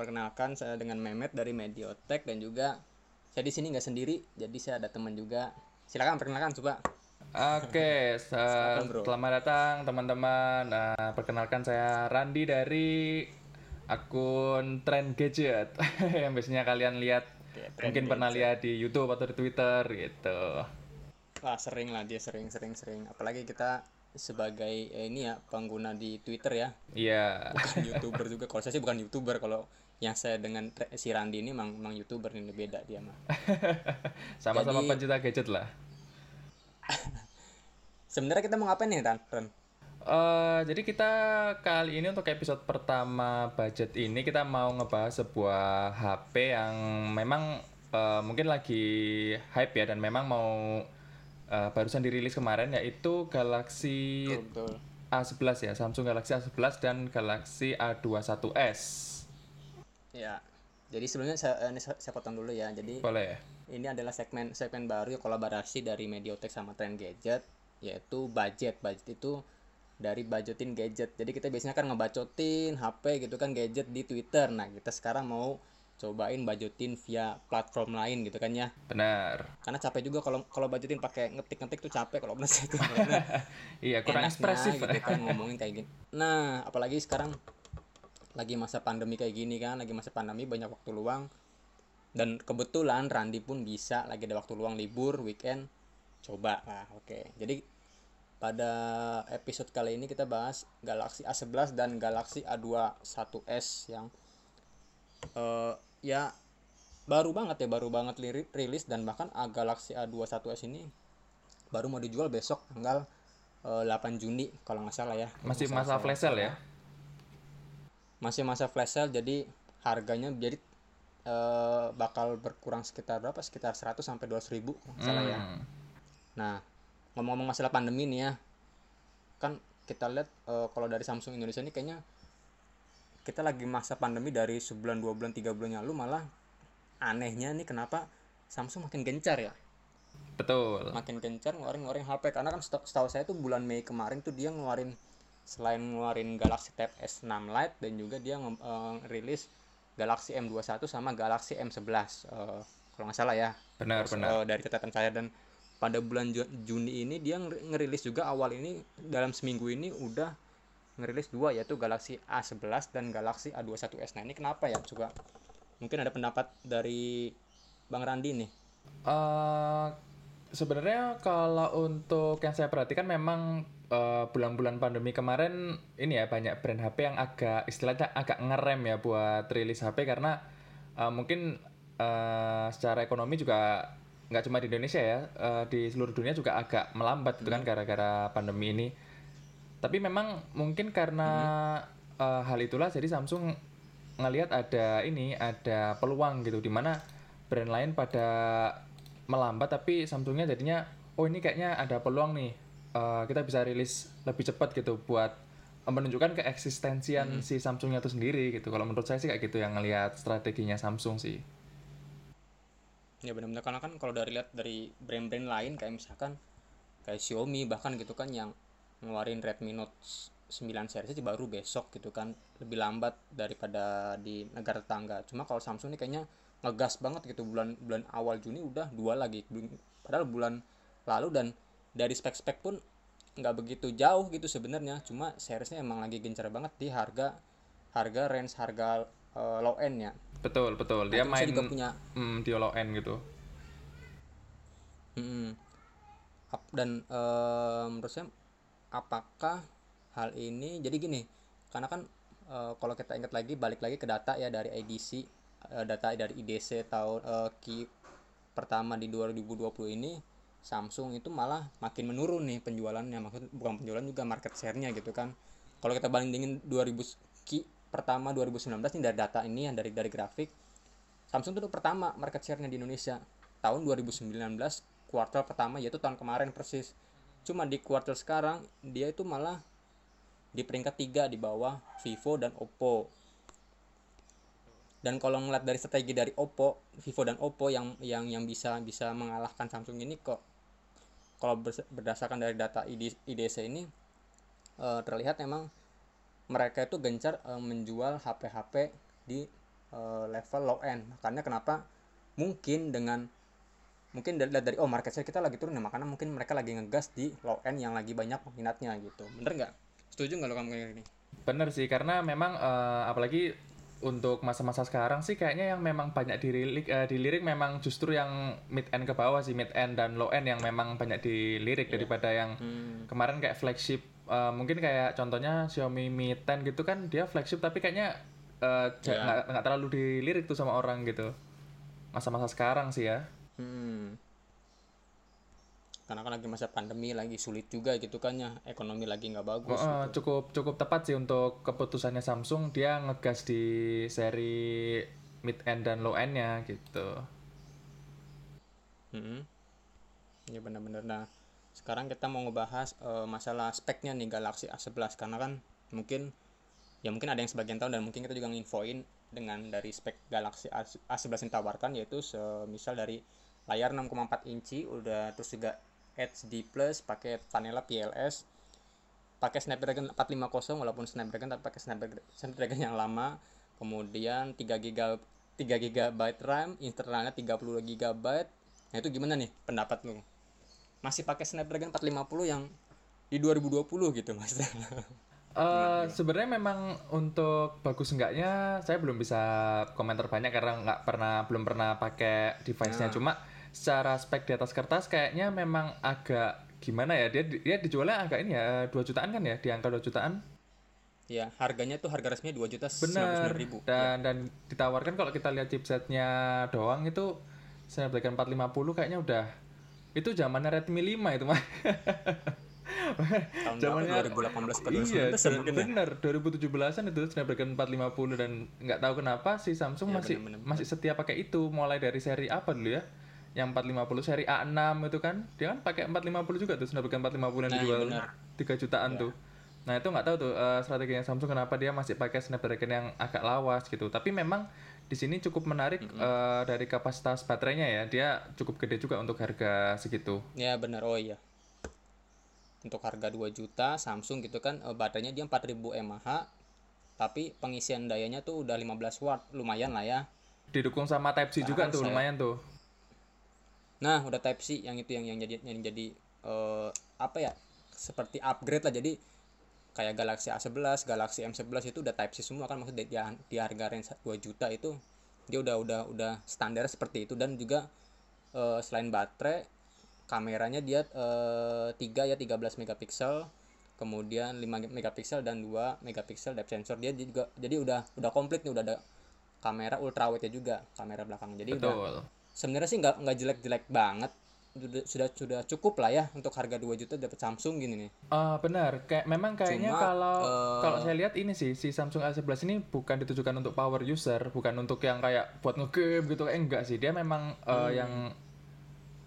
perkenalkan saya dengan Mehmet dari Mediotek dan juga saya di sini nggak sendiri, jadi saya ada teman juga. Silakan perkenalkan coba. Oke, bro. selamat datang teman-teman. Nah, perkenalkan saya Randi dari akun Trend Gadget yang biasanya kalian lihat Trend mungkin pernah lihat di YouTube atau di Twitter gitu. Wah sering lah dia sering sering sering. Apalagi kita sebagai eh, ini ya pengguna di Twitter ya, Iya. bukan youtuber juga. Kalau saya sih bukan youtuber. Kalau yang saya dengan si Randi ini memang, memang youtuber ini beda dia mah. Sama-sama pencinta gadget lah. Sebenarnya kita mau ngapain nih Ran? Ran? Eh, jadi kita kali ini untuk episode pertama budget ini kita mau ngebahas sebuah HP yang memang eh, mungkin lagi hype ya dan memang mau eh, barusan dirilis kemarin yaitu Galaxy Betul. A11 ya Samsung Galaxy A11 dan Galaxy A21s Ya. Jadi sebelumnya saya, ini saya, potong dulu ya. Jadi boleh ya? ini adalah segmen segmen baru kolaborasi dari Mediotek sama Trend Gadget yaitu budget. Budget itu dari budgetin gadget. Jadi kita biasanya kan ngebacotin HP gitu kan gadget di Twitter. Nah kita sekarang mau cobain budgetin via platform lain gitu kan ya. Benar. Karena capek juga kalau kalau budgetin pakai ngetik-ngetik tuh capek kalau menurut saya. Itu iya kurang ekspresif. gitu kan ngomongin kayak gini. Nah apalagi sekarang lagi masa pandemi kayak gini kan lagi masa pandemi banyak waktu luang. Dan kebetulan Randi pun bisa lagi ada waktu luang libur weekend coba. Nah oke. Jadi pada episode kali ini kita bahas Galaxy A11 dan Galaxy A21s yang eh ya baru banget ya baru banget rilis dan bahkan A Galaxy A21s ini baru mau dijual besok tanggal eh, 8 Juni kalau nggak salah ya. Masih masa flash sale ya masih masa flash sale jadi harganya jadi eh, bakal berkurang sekitar berapa? Sekitar 100 sampai 200 ribu salah ya. Hmm. nah ngomong-ngomong masalah pandemi nih ya kan kita lihat eh, kalau dari Samsung Indonesia ini kayaknya kita lagi masa pandemi dari sebulan dua bulan tiga bulan yang lalu malah anehnya nih kenapa Samsung makin gencar ya? Betul. Makin gencar ngeluarin ngeluarin HP karena kan seta- setahu saya tuh bulan Mei kemarin tuh dia ngeluarin selain ngeluarin Galaxy Tab S6 Lite dan juga dia eh, rilis Galaxy M21 sama Galaxy M11 eh, kalau nggak salah ya. Benar Terus, benar. eh, dari catatan saya dan pada bulan Ju- Juni ini dia nger- ngerilis juga awal ini dalam seminggu ini udah ngerilis dua yaitu Galaxy A11 dan Galaxy A21s nah ini kenapa ya coba mungkin ada pendapat dari Bang Randi nih. Eh, sebenarnya kalau untuk yang saya perhatikan memang eh, bulan-bulan pandemi kemarin ini ya banyak brand HP yang agak istilahnya agak ngerem ya buat rilis HP karena eh, mungkin eh, secara ekonomi juga nggak cuma di Indonesia ya eh, di seluruh dunia juga agak melambat gitu kan gara-gara pandemi ini. Tapi memang mungkin karena eh, hal itulah jadi Samsung ngelihat ada ini ada peluang gitu di mana brand lain pada melambat tapi Samsungnya jadinya oh ini kayaknya ada peluang nih eh, kita bisa rilis lebih cepat gitu buat menunjukkan keeksistensian si Samsungnya itu sendiri gitu. Kalau menurut saya sih kayak gitu yang ngelihat strateginya Samsung sih. Ya benar-benar. Karena kan kalau dari lihat dari brand-brand lain kayak misalkan kayak Xiaomi bahkan gitu kan yang ngeluarin Redmi Note 9 series aja baru besok gitu kan lebih lambat daripada di negara tetangga. Cuma kalau Samsung ini kayaknya ngegas banget gitu. Bulan bulan awal Juni udah dua lagi. Padahal bulan lalu dan dari spek-spek pun nggak begitu jauh gitu sebenarnya. Cuma seriesnya emang lagi gencar banget di harga harga range harga eh, low end ya. betul betul dia Nah, main juga punya hmm, di low end gitu. Ap- dan eh, menurut saya apakah hal ini jadi gini karena kan eh, kalau kita ingat lagi balik lagi ke data ya dari IDC eh, data dari IDC tahun eh, Q pertama di 2020 ini Samsung itu malah makin menurun nih penjualannya. Maksud bukan penjualan juga market share-nya gitu kan. Kalau kita bandingin 2000 Q pertama 2019 ini dari data ini yang dari dari grafik Samsung itu pertama market share-nya di Indonesia. Tahun 2019 kuartal pertama yaitu tahun kemarin persis. Cuma di kuartal sekarang dia itu malah di peringkat tiga di bawah Vivo dan Oppo. Dan kalau ngeliat dari strategi dari Oppo Vivo dan Oppo yang yang yang bisa bisa mengalahkan Samsung ini kok kalau berdasarkan dari data ID IDC ini eh, terlihat memang mereka itu gencar eh, menjual HP-HP di uh, level low end. Makanya kenapa mungkin dengan mungkin dari, dari oh market share kita lagi turun ya makanya mungkin mereka lagi ngegas di low end yang lagi banyak minatnya gitu. Bener nggak? Setuju nggak lo kamu kayak gini? Bener sih karena memang uh, apalagi untuk masa-masa sekarang sih kayaknya yang memang banyak dilirik uh, dilirik memang justru yang mid end ke bawah sih mid end dan low end yang memang banyak dilirik yeah. daripada yang hmm. kemarin kayak flagship uh, mungkin kayak contohnya Xiaomi Mi 10 gitu kan dia flagship tapi kayaknya uh, yeah. nggak terlalu dilirik tuh sama orang gitu masa-masa sekarang sih ya hmm karena kan lagi masa pandemi lagi sulit juga gitu kan ya. Ekonomi lagi nggak bagus oh, gitu. cukup cukup tepat sih untuk keputusannya Samsung. Dia ngegas di seri mid end dan low endnya gitu. Hmm. ya benar-benar. Nah sekarang kita mau ngebahas uh, masalah speknya nih Galaxy A11 karena kan mungkin ya mungkin ada yang sebagian tahu dan mungkin kita juga nginfoin dengan dari spek Galaxy A11 yang ditawarkan yaitu semisal dari layar 6,4 inci udah terus juga HD Plus pakai Vanilla PLS pakai Snapdragon 450 walaupun Snapdragon tapi pakai Snapdragon, Snapdragon yang lama. Kemudian 3 GB 3 GB RAM internalnya 30 GB nah itu gimana nih pendapat lu? Masih pakai Snapdragon 450 yang di 2020 gitu mas. Uh, sebenarnya memang untuk bagus enggaknya saya belum bisa komentar banyak karena nggak pernah belum pernah pakai device-nya. Nah. cuma secara spek di atas kertas kayaknya memang agak gimana ya? Dia dia dijualnya agak ini ya dua jutaan kan ya? Di angka dua jutaan? Ya harganya tuh harga resminya dua juta benar ribu. Dan ya. dan ditawarkan kalau kita lihat chipsetnya doang itu Snapdragon 450 kayaknya udah itu zamannya Redmi 5 itu mah zamannya 2018 ke iya benar 2017an itu Snapdragon 450 dan nggak tahu kenapa si Samsung ya, masih bener, bener, masih setia pakai itu mulai dari seri apa dulu ya yang 450 seri A6 itu kan dia kan pakai 450 juga tuh Snapdragon 450 yang nah, dijual. tiga 3 jutaan ya. tuh. Nah itu nggak tahu tuh uh, strateginya Samsung kenapa dia masih pakai Snapdragon yang agak lawas gitu. Tapi memang di sini cukup menarik mm -hmm. uh, dari kapasitas baterainya ya. Dia cukup gede juga untuk harga segitu. Ya benar. Oh iya. Untuk harga 2 juta Samsung gitu kan uh, baterainya dia 4000 mAh tapi pengisian dayanya tuh udah 15 watt. Lumayan lah ya. Didukung sama Type C juga tuh saya, lumayan tuh nah udah type C yang itu yang yang jadi yang jadi uh, apa ya seperti upgrade lah. Jadi kayak Galaxy A11, Galaxy M11 itu udah Type C semua kan. Maksudnya di, di harga range 2 juta itu dia udah udah udah standar seperti itu. Dan juga uh, selain baterai kameranya dia uh, 3 ya 13 megapiksel. Kemudian 5 megapiksel dan 2 megapiksel depth sensor. Dia juga jadi udah udah komplit nih udah ada kamera ultrawide juga kamera belakang jadi Betul. udah sebenarnya sih nggak nggak jelek-jelek banget sudah sudah sudah cukup lah ya untuk harga 2 juta dapat Samsung gini nih. Uh, benar, kayak memang kayaknya Cuma, kalau uh, kalau saya lihat ini sih si Samsung A11 ini bukan ditujukan untuk power user, bukan untuk yang kayak buat ngegame gitu kayak enggak sih. Dia memang uh, hmm. yang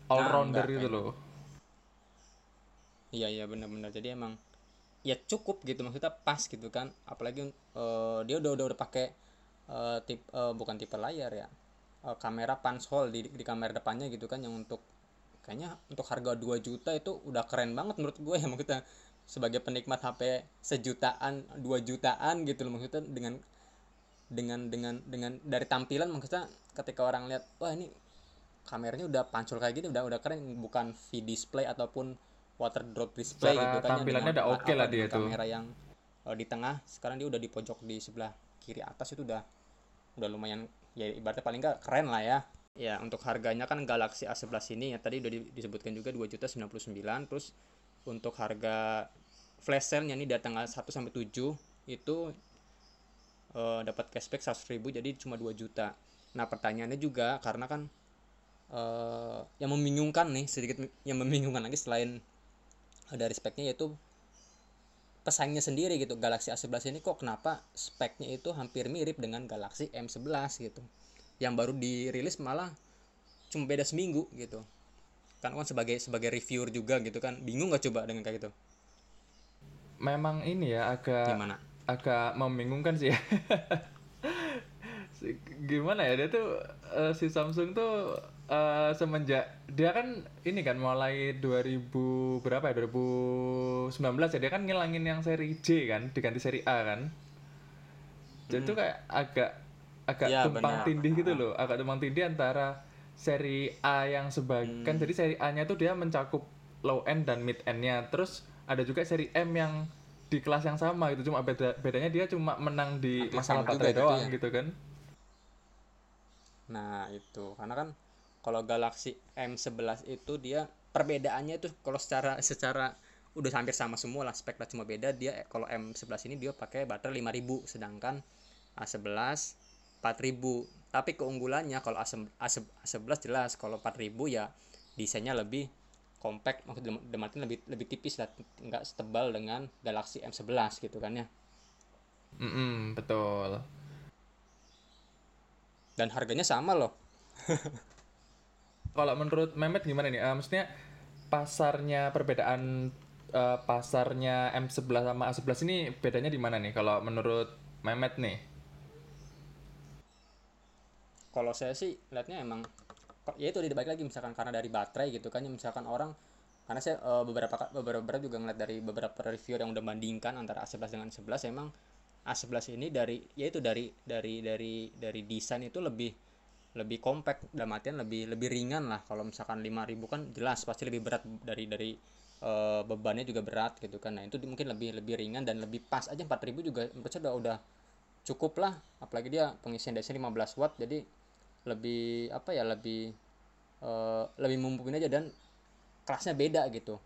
all rounder nah, itu loh. Iya iya benar-benar. Jadi emang ya cukup gitu maksudnya pas gitu kan. Apalagi uh, dia udah udah udah pakai uh, tip uh, bukan tipe layar ya uh, kamera punch hole di, di kamera depannya gitu kan yang untuk kayaknya untuk harga 2 juta itu udah keren banget menurut gue ya. Maksudnya sebagai penikmat HP sejutaan 2 jutaan gitu loh. Maksudnya dengan dengan dengan dengan dari tampilan maksudnya ketika orang lihat wah ini kameranya udah pancul kayak gitu udah udah keren. Bukan V display ataupun water drop display Secara gitu kan tampilannya udah oke okay lah dia tuh kamera yang uh, di tengah. Sekarang dia udah di pojok di sebelah kiri atas itu udah udah lumayan ya ibaratnya paling nggak keren lah ya. Ya untuk harganya kan Galaxy A11 ini ya tadi udah disebutkan juga 2 juta 99 terus untuk harga flash sale-nya nih dari tanggal 1 sampai 7 itu uh, dapat cashback 100 ribu jadi cuma 2 juta. Nah pertanyaannya juga karena kan uh, yang membingungkan nih sedikit yang membingungkan lagi selain dari speknya yaitu pesaingnya sendiri gitu. Galaxy A11 ini kok kenapa speknya itu hampir mirip dengan Galaxy M11 gitu. Yang baru dirilis malah cuma beda seminggu gitu. Kan kan sebagai sebagai reviewer juga gitu kan. Bingung nggak coba dengan kayak gitu? Memang ini ya agak gimana? agak membingungkan sih ya. Gimana ya dia tuh uh, si Samsung tuh uh, semenjak dia kan ini kan mulai 2000 berapa ya? 2019 ya dia kan ngilangin yang seri J kan diganti seri A kan. Jadi hmm. tuh kayak agak agak Iya, tumpang benar. tindih gitu loh. Agak tumpang tindih antara seri A yang sebagian kan jadi seri A nya tuh dia mencakup low end dan mid end nya terus ada juga seri M yang di kelas yang sama gitu cuma beda bedanya dia cuma menang di masalah baterai gitu doang ya. gitu kan. Nah, itu. Karena kan kalau Galaxy M11 itu dia perbedaannya itu kalau secara secara udah hampir sama semua lah spek lah cuma beda dia kalau M11 ini dia pakai baterai 5000 sedangkan A11 4000. Tapi keunggulannya kalau A11 A11 jelas kalau 4000 ya desainnya lebih compact maksudnya dalam artian lebih lebih tipis lah nggak setebal dengan Galaxy M11 gitu kan ya. Mm-mm, betul Dan harganya sama loh. kalau menurut Mehmet gimana nih? Eh, maksudnya pasarnya perbedaan eh, pasarnya M11 sama A11 ini bedanya di mana nih? Kalau menurut Mehmet nih. Kalau saya sih lihatnya emang ya itu dibalik lagi misalkan karena dari baterai gitu kan ya misalkan orang karena saya eh, beberapa beberapa juga ngeliat dari beberapa review yang udah bandingkan antara A11 dengan 11 emang A11 ini dari ya itu dari dari dari dari desain itu lebih lebih compact dalam artian lebih lebih ringan lah. Kalau misalkan 5000 kan jelas pasti lebih berat dari dari eh, bebannya juga berat gitu kan. Nah itu mungkin lebih lebih ringan dan lebih pas aja. 4000 juga menurut saya udah udah cukup lah. Apalagi dia pengisian DC 15 watt jadi lebih apa ya lebih eh, lebih mumpuni aja dan kelasnya beda gitu.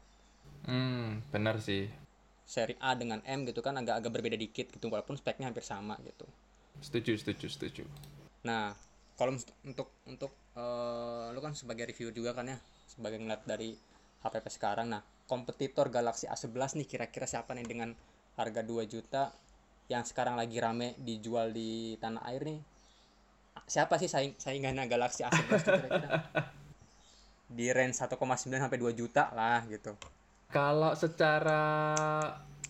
Hmm benar sih. Seri A dengan M gitu kan agak-agak berbeda dikit gitu walaupun speknya hampir sama gitu. Setuju setuju setuju. Nah kalau untuk untuk eh, lu kan sebagai review juga kan ya sebagai ngeliat dari HPP sekarang. Nah kompetitor Galaxy A11 nih kira-kira siapa nih dengan harga 2 juta yang sekarang lagi rame dijual di tanah air nih? Siapa sih saing saingannya Galaxy A11 tuh kira-kira? Di range 1,9 sampai 2 juta lah gitu. Kalau secara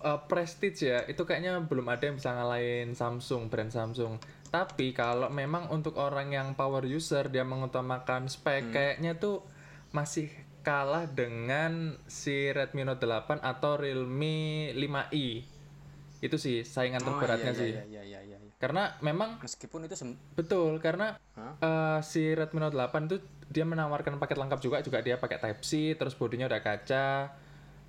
uh, prestige ya, itu kayaknya belum ada yang bisa ngalahin Samsung, brand Samsung. Tapi kalau memang untuk orang yang power user, dia mengutamakan spek, kayaknya tuh masih kalah dengan si Redmi Note 8 atau Realme 5i. Itu sih saingan Oh, terberatnya iya, sih. iya, iya, iya, iya, iya. Karena memang meskipun itu betul, karena Hah? eh, si Redmi Note 8 itu dia menawarkan paket lengkap juga, juga dia pakai Type C, terus bodinya udah kaca.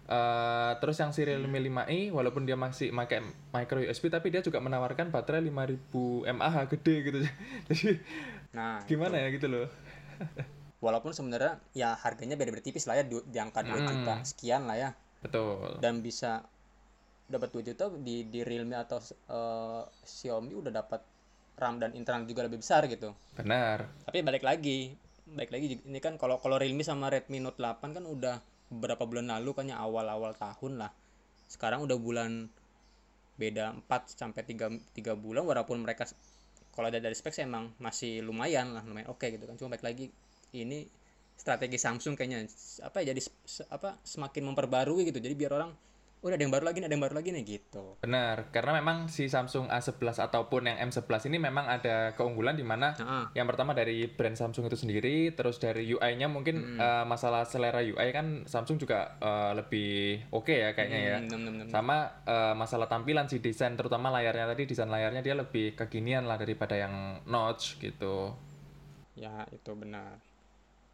Eh, terus yang si Realme 5i walaupun dia masih pakai micro USB tapi dia juga menawarkan baterai 5000 mAh gede gitu. Jadi nah gimana ya gitu loh. walaupun sebenarnya ya harganya beda-beda tipis lah ya di, di angka 2 juta sekian lah ya Betul. dan bisa dapat 2 juta di di Realme atau eh, Xiaomi udah dapat RAM dan internal juga lebih besar gitu Benar. tapi balik lagi balik lagi ini kan kalau kalau Realme sama Redmi Note 8 kan udah beberapa bulan lalu kan ya awal-awal tahun lah. Sekarang udah bulan beda 4 sampai 3 3 bulan walaupun mereka kalau ada dari spek emang masih lumayan lah lumayan oke gitu kan. Cuma balik lagi ini strategi Samsung kayaknya apa ya jadi apa semakin memperbarui gitu. Jadi biar orang oh ada yang baru lagi nih ada yang baru lagi nih gitu Benar, karena memang si Samsung A11 ataupun yang M11 ini memang ada keunggulan di mana Heeh. yang pertama dari brand Samsung itu sendiri, terus dari UI-nya mungkin eh, masalah selera UI kan Samsung juga eh, lebih oke ya kayaknya ya. Hmm, nem, nem, nem. Sama eh, masalah tampilan si desain terutama layarnya tadi desain layarnya dia lebih kekinian lah daripada yang notch gitu. Ya, itu benar.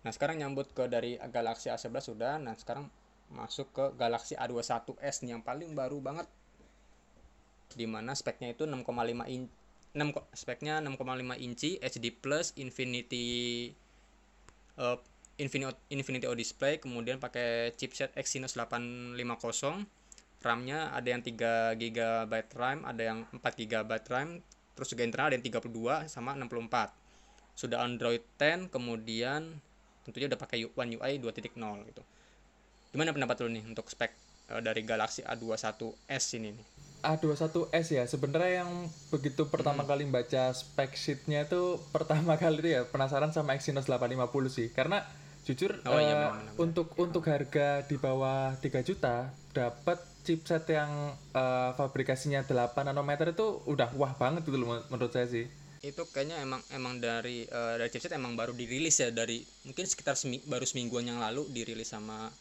Nah, sekarang nyambut ke dari Galaxy A11 sudah. Nah, sekarang masuk ke Galaxy A21s nih yang paling baru banget. Di mana speknya itu 6,5 in 6 ko- speknya 6,5 inci HD plus Infinity eh, Infinity Infinity O display kemudian pakai chipset Exynos 850 RAM-nya ada yang 3 GB RAM, ada yang 4 GB RAM, terus juga internal ada yang 32 sama 64 sudah Android 10 kemudian tentunya udah pakai One UI 2.0 gitu gimana pendapat lu nih untuk spek eh, dari Galaxy A21s ini nih A21s ya sebenarnya yang begitu pertama Hmm. kali baca spek sheetnya itu pertama kali itu ya penasaran sama Exynos 850 sih karena jujur Oh iya, eh, benar-benar. untuk untuk harga di bawah 3 juta dapat chipset yang eh, fabrikasinya 8 nanometer itu udah wah banget gitu loh menurut saya sih itu kayaknya emang emang dari eh, dari chipset emang baru dirilis ya dari mungkin sekitar semi- baru semingguan yang lalu dirilis sama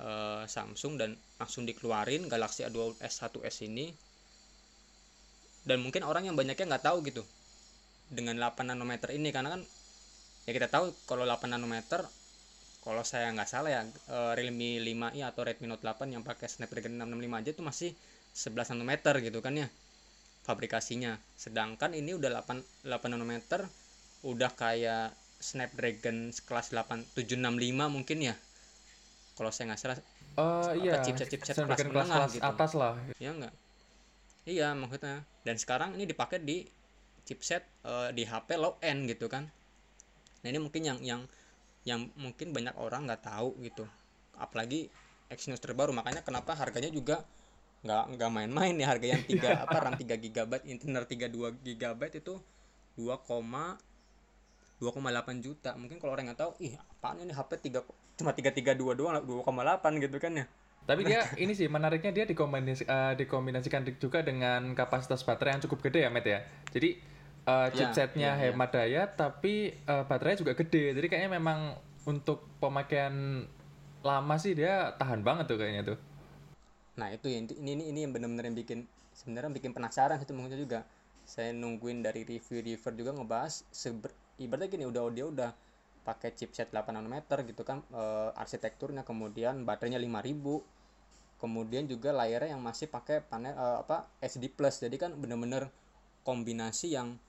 eh, Samsung dan langsung dikeluarin Galaxy A2s 1s ini. Dan mungkin orang yang banyaknya nggak tahu gitu dengan 8 nanometer ini karena kan ya kita tahu kalau 8 nanometer kalau saya nggak salah ya eh, Realme 5i atau Redmi Note 8 yang pakai Snapdragon 665 aja itu masih 11 nanometer gitu kan ya fabrikasinya. Sedangkan ini udah 8 8 nanometer udah kayak Snapdragon kelas 8 765 mungkin ya kalau saya nggak salah Apa, iya, chipset-chipset Snapdragon kelas kelas, menengah kelas gitu. atas lah. ya enggak iya maksudnya. Dan sekarang ini dipakai di chipset eh, di HP low end gitu kan. Nah ini mungkin yang yang yang mungkin banyak orang nggak tahu gitu. Apalagi Exynos terbaru. Makanya kenapa harganya juga nggak nggak main-main ya harga yang tiga apa RAM 3 GB internal 32 GB itu 2, 2,8 juta. Mungkin kalau orang nggak tahu ih apaan ini HP 3 cuma 332 doang 2,8 gitu kan ya Tapi dia ini sih menariknya dia dikombinasi, eh, dikombinasikan juga dengan kapasitas baterai yang cukup gede ya, Met ya. Jadi eh, chipsetnya iya, iya. hemat daya tapi eh, baterainya juga gede. Jadi kayaknya memang untuk pemakaian lama sih dia tahan banget tuh kayaknya tuh. Nah itu yang ini ini ini yang benar-benar yang bikin sebenarnya bikin penasaran itu maksudnya juga. Saya nungguin dari review-reviewer juga ngebahas seber, ibaratnya gini udah dia udah pakai chipset 8 nanometer gitu kan eh, arsitekturnya kemudian baterainya 5000 kemudian juga layarnya yang masih pakai panel eh, apa SD plus. Jadi kan bener-bener kombinasi yang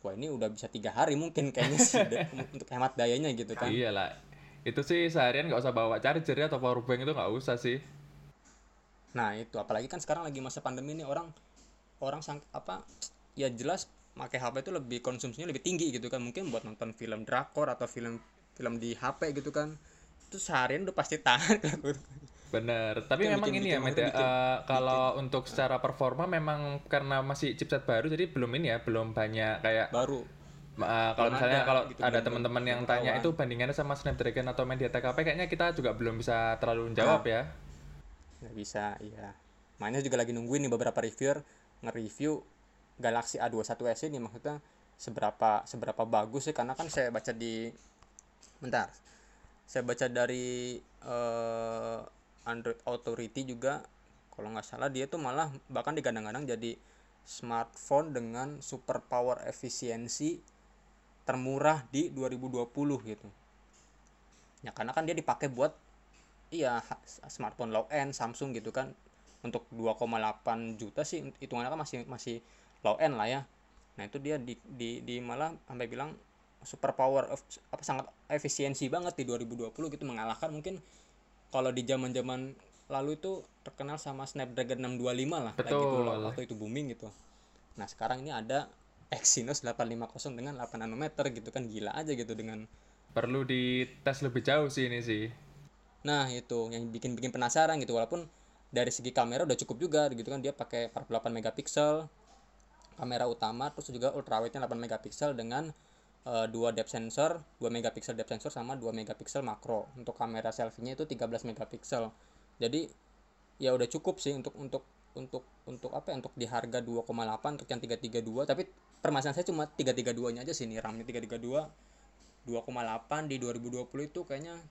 wah ini udah bisa tiga hari mungkin kayaknya sih untuk hemat dayanya gitu kan. Iyalah. Itu sih seharian nggak usah bawa charger ya atau power bank itu nggak usah sih. Nah itu. Apalagi kan sekarang lagi masa pandemi ini orang orang sang apa ya jelas pakai HP itu lebih konsumsinya lebih tinggi gitu kan. Mungkin buat nonton film drakor atau film film di HP gitu kan. Itu seharian udah pasti tahan Bener, tapi yang memang bikin- ini ya, bikin- ya. bikin- eh, kalau untuk secara performa memang karena masih chipset baru, jadi belum ini ya, belum banyak kayak baru. eh, kalau misalnya ada kalau gitu, ada teman-teman yang tanya itu bandingannya sama Snapdragon atau Mediatek apa, kayaknya kita juga belum bisa terlalu menjawab Nah. ya. nggak bisa iya. Makanya juga lagi nungguin nih beberapa reviewer nge-review Galaxy A21s ini maksudnya seberapa seberapa bagus sih? Karena kan saya baca di bentar. Saya baca dari eh, Android Authority juga kalau nggak salah dia tuh malah bahkan digadang-gadang jadi smartphone dengan super power efisiensi termurah di 2020 gitu. Ya karena kan dia dipakai buat iya smartphone low end Samsung gitu kan. Untuk 2,8 juta sih hitungannya kan masih masih low end lah ya nah itu dia di, di, di malah sampai bilang super power of- apa sangat efisiensi banget di 2020 gitu mengalahkan mungkin kalau di zaman zaman lalu itu terkenal sama Snapdragon 625 lah kayak gitu Betul. loh, waktu itu booming gitu nah sekarang ini ada Exynos 850 dengan 8 nanometer gitu kan gila aja gitu dengan Perlu dites lebih jauh sih ini sih. Nah itu yang bikin bikin penasaran gitu walaupun dari segi kamera udah cukup juga gitu kan dia pakai 48 megapiksel kamera utama terus juga ultrawide-nya 8 megapiksel dengan eh, dua depth sensor 2 megapiksel depth sensor sama 2 megapiksel makro. Untuk kamera selfie-nya itu 13 megapiksel. Jadi ya udah cukup sih untuk untuk untuk untuk apa ya untuk di harga 2,8 untuk yang 332 tapi permasalahan saya cuma 332 nya aja sih nih RAM-nya 332 2,8 di 2020 itu kayaknya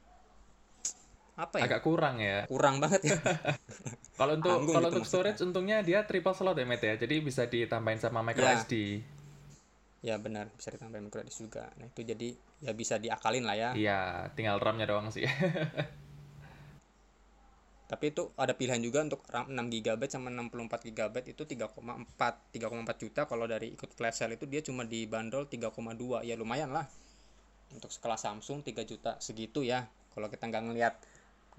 apa ya Agak kurang ya. kurang banget ya Kalau untuk kalau gitu untuk storage untungnya dia triple slot ya, Met ya. Jadi bisa ditambahin sama micro Ya. SD. ya benar bisa ditambahin micro SD juga nah itu jadi ya bisa diakalin lah ya Iya, tinggal RAM-nya doang sih. tapi itu ada pilihan juga untuk RAM 6 GB sama 64 GB itu 3,4 3,4 juta kalau dari ikut flash sale itu dia cuma dibanderol 3,2 ya lumayan lah untuk sekelas Samsung 3 juta segitu ya kalau kita nggak ngelihat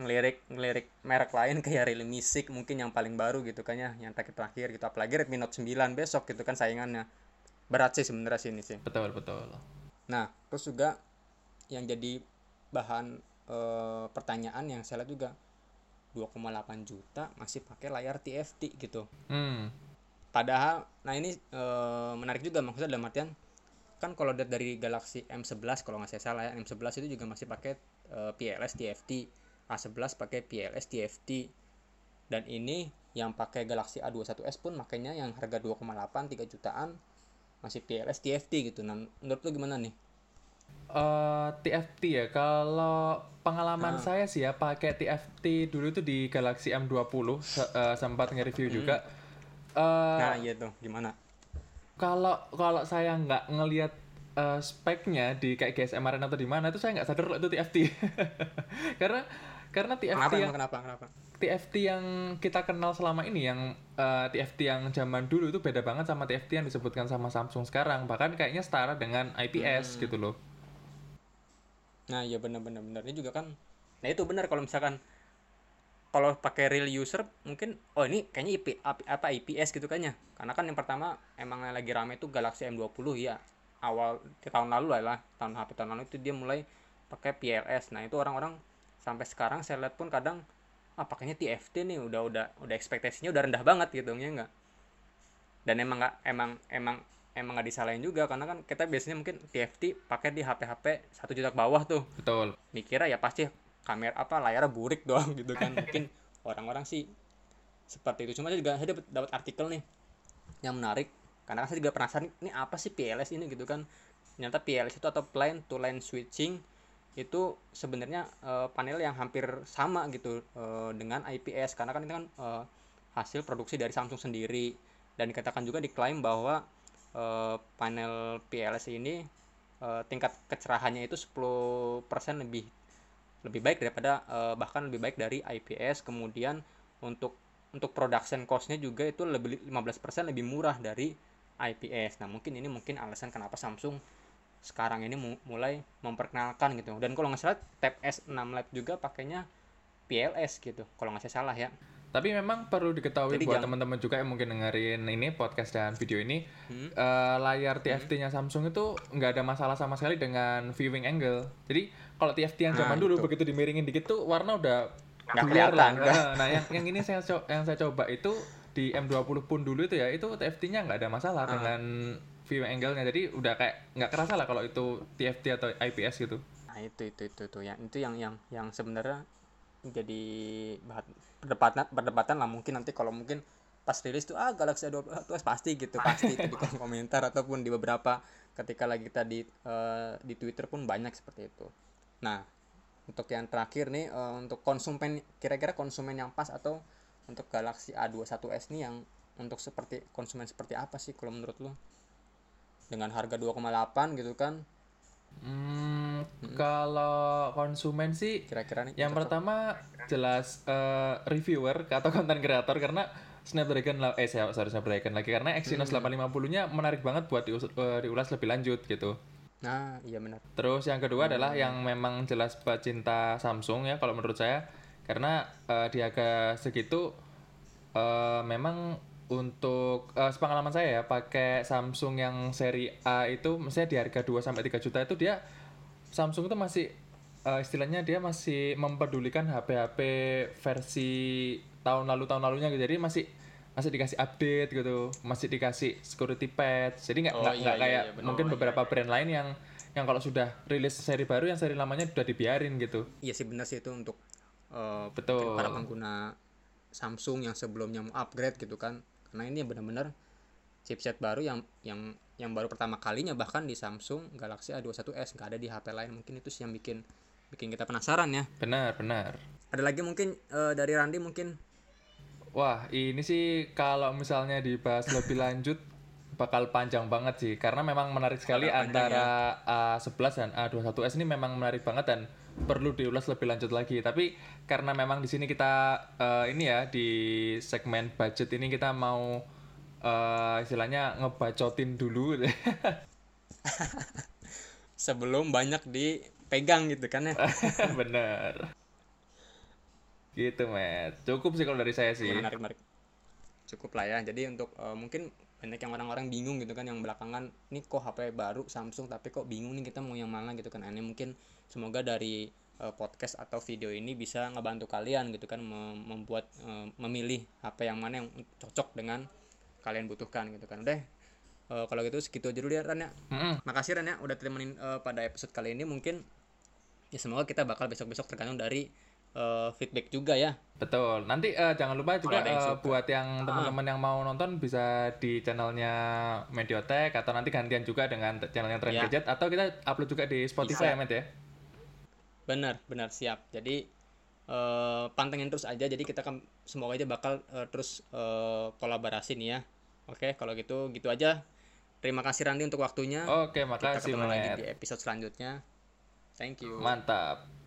ngelirik ngelirik merek lain kayak Realme Music mungkin yang paling baru gitu kan ya yang terakhir terakhir gitu apalagi Redmi Note 9 besok gitu kan saingannya berat sih sebenarnya sini sih betul, betul. Nah, terus juga yang jadi bahan eh, pertanyaan yang saya lihat juga 2,8 juta masih pakai layar TFT gitu. Hmm. Padahal, nah ini eh, menarik juga maksudnya dalam artian kan kalau dari Galaxy M11 kalau nggak saya salah ya M11 itu juga masih pakai eh, PLS TFT, A11 pakai PLS TFT dan ini yang pakai Galaxy A21s pun makanya yang harga 2,8 3 jutaan masih PLS TFT gitu. Nah, menurut lu gimana nih? Eh, TFT ya, kalau pengalaman Ah. saya sih ya pakai TFT dulu itu di Galaxy M20 se- eh, sempat nge-review juga. Eh, Nah, iya tuh, gimana? kalau kalau saya nggak ngelihat uh, speknya di kayak GSM Arena atau di mana itu saya nggak sadar kalau itu TFT karena karena TFT kenapa, yang kenapa kenapa? TFT yang kita kenal selama ini yang uh, eh, TFT yang zaman dulu itu beda banget sama TFT yang disebutkan sama Samsung sekarang. Bahkan kayaknya setara dengan IPS hmm. gitu loh. Nah iya benar-benar benar ini juga kan nah itu benar kalau misalkan kalau pakai real user mungkin oh ini kayaknya IP apa IPS gitu kan ya. Karena kan yang pertama emang lagi rame itu Galaxy M20 ya awal tahun lalu lah tahun HP tahun lalu itu dia mulai pakai PLS nah itu orang-orang sampai sekarang saya lihat pun kadang ah pakainya TFT nih udah udah udah ekspektasinya udah rendah banget gitu ya enggak? Dan emang nggak emang emang emang nggak disalahin juga karena kan kita biasanya mungkin TFT pakai di HP HP satu juta ke bawah tuh. Betul. Mikirnya ya pasti kamera apa layarnya burik doang gitu kan. Mungkin orang-orang sih seperti itu. Cuma saya juga saya dapat dapat artikel nih yang menarik. Karena saya juga penasaran ini apa sih PLS ini? Gitu kan. Ternyata PLS itu atau plane to line switching itu sebenarnya uh, panel yang hampir sama gitu uh, dengan IPS karena kan itu kan uh, hasil produksi dari Samsung sendiri. Dan dikatakan juga diklaim bahwa uh, panel PLS ini uh, tingkat kecerahannya itu 10% lebih lebih baik daripada uh, bahkan lebih baik dari IPS kemudian untuk untuk production costnya juga itu lebih 15% lebih murah dari IPS nah mungkin ini mungkin alasan kenapa Samsung sekarang ini mulai memperkenalkan gitu dan kalau nggak salah Tab S6 Lite juga pakainya PLS gitu kalau nggak salah ya tapi memang perlu diketahui Jadi buat teman-teman juga yang mungkin dengerin ini podcast dan video ini hmm. uh, layar TFT-nya hmm. Samsung itu nggak ada masalah sama sekali dengan viewing angle. Jadi kalau TFT yang zaman nah, dulu itu. begitu dimiringin dikit tuh warna udah keluar lah. Nah, nah yang yang ini saya yang saya coba itu di M20 pun dulu itu ya itu TFT-nya nggak ada masalah hmm. dengan view angle-nya. Jadi udah kayak nggak kerasa lah kalau itu TFT atau IPS gitu. Nah itu itu itu itu. Yang itu yang yang yang sebenarnya jadi bahan perdebatan perdebatan lah mungkin nanti kalau mungkin pas rilis tuh ah Galaxy A21 pasti gitu pasti itu di kolom komentar ataupun di beberapa ketika lagi kita di uh, di Twitter pun banyak seperti itu. Nah untuk yang terakhir nih uh, untuk konsumen kira-kira konsumen yang pas atau untuk Galaxy A21s nih yang untuk seperti konsumen seperti apa sih kalau menurut lo dengan harga 2,8 gitu kan Hmm, hmm. Kalau konsumen sih, kira-kira nih. Yang pertama jelas uh, reviewer atau konten kreator karena Snapdragon eh saya sorry Snapdragon lagi karena Exynos hmm. 850-nya menarik banget buat dius, uh, diulas lebih lanjut gitu. Nah, iya benar. Terus yang kedua hmm. adalah yang memang jelas pecinta Samsung ya kalau menurut saya karena uh, di harga segitu uh, memang untuk uh, sepengalaman saya ya pakai Samsung yang seri A itu misalnya di harga 2 sampai 3 juta itu dia Samsung itu masih uh, istilahnya dia masih mempedulikan HP-HP versi tahun lalu tahun lalunya gitu. Jadi masih masih dikasih update gitu, masih dikasih security patch. Jadi nggak nggak oh, iya, kayak iya, iya, mungkin oh, beberapa iya. brand lain yang yang kalau sudah rilis seri baru yang seri lamanya sudah dibiarin gitu. Iya sih benar sih itu untuk uh, betul para pengguna Samsung yang sebelumnya mau upgrade gitu kan karena ini benar-benar chipset baru yang yang yang baru pertama kalinya bahkan di Samsung Galaxy A21s nggak ada di HP lain. Mungkin itu sih yang bikin bikin kita penasaran ya. Benar benar. Ada lagi mungkin uh, dari Randi mungkin? Wah ini sih kalau misalnya dibahas lebih lanjut bakal panjang banget sih. Karena memang menarik sekali antara ya. A11 dan A21s ini memang menarik banget dan perlu diulas lebih lanjut lagi. Tapi karena memang di sini kita uh, ini ya di segmen budget ini kita mau uh, istilahnya ngebacotin dulu. Sebelum banyak dipegang gitu kan ya. Bener. Gitu met cukup sih kalau dari saya sih. Menarik menarik. Cukup lah ya. Jadi untuk uh, mungkin banyak yang orang-orang bingung gitu kan yang belakangan ini kok HP baru Samsung tapi kok bingung nih kita mau yang mana gitu kan. Ini mungkin semoga dari uh, podcast atau video ini bisa ngebantu kalian gitu kan mem membuat uh, memilih HP yang mana yang cocok dengan kalian butuhkan gitu kan. Udah uh, kalau gitu segitu aja dulu ya Ran ya. Mm -hmm. makasih Ran ya udah temenin uh, pada episode kali ini. Mungkin ya semoga kita bakal besok-besok tergantung dari uh, feedback juga ya. Betul. Nanti uh, jangan lupa juga uh, buat yang ah. teman-teman yang mau nonton bisa di channelnya Mediotek atau nanti gantian juga dengan channelnya Trend ya. Gadget atau kita upload juga di Spotify ya, ya. Benar, benar siap. Jadi uh, pantengin terus aja. Jadi kita kan semoga aja bakal uh, terus uh, kolaborasi nih ya. Oke, kalau gitu gitu aja. terima kasih Randi untuk waktunya Oke, kita makasih ketemu lagi di episode selanjutnya thank you Mantap.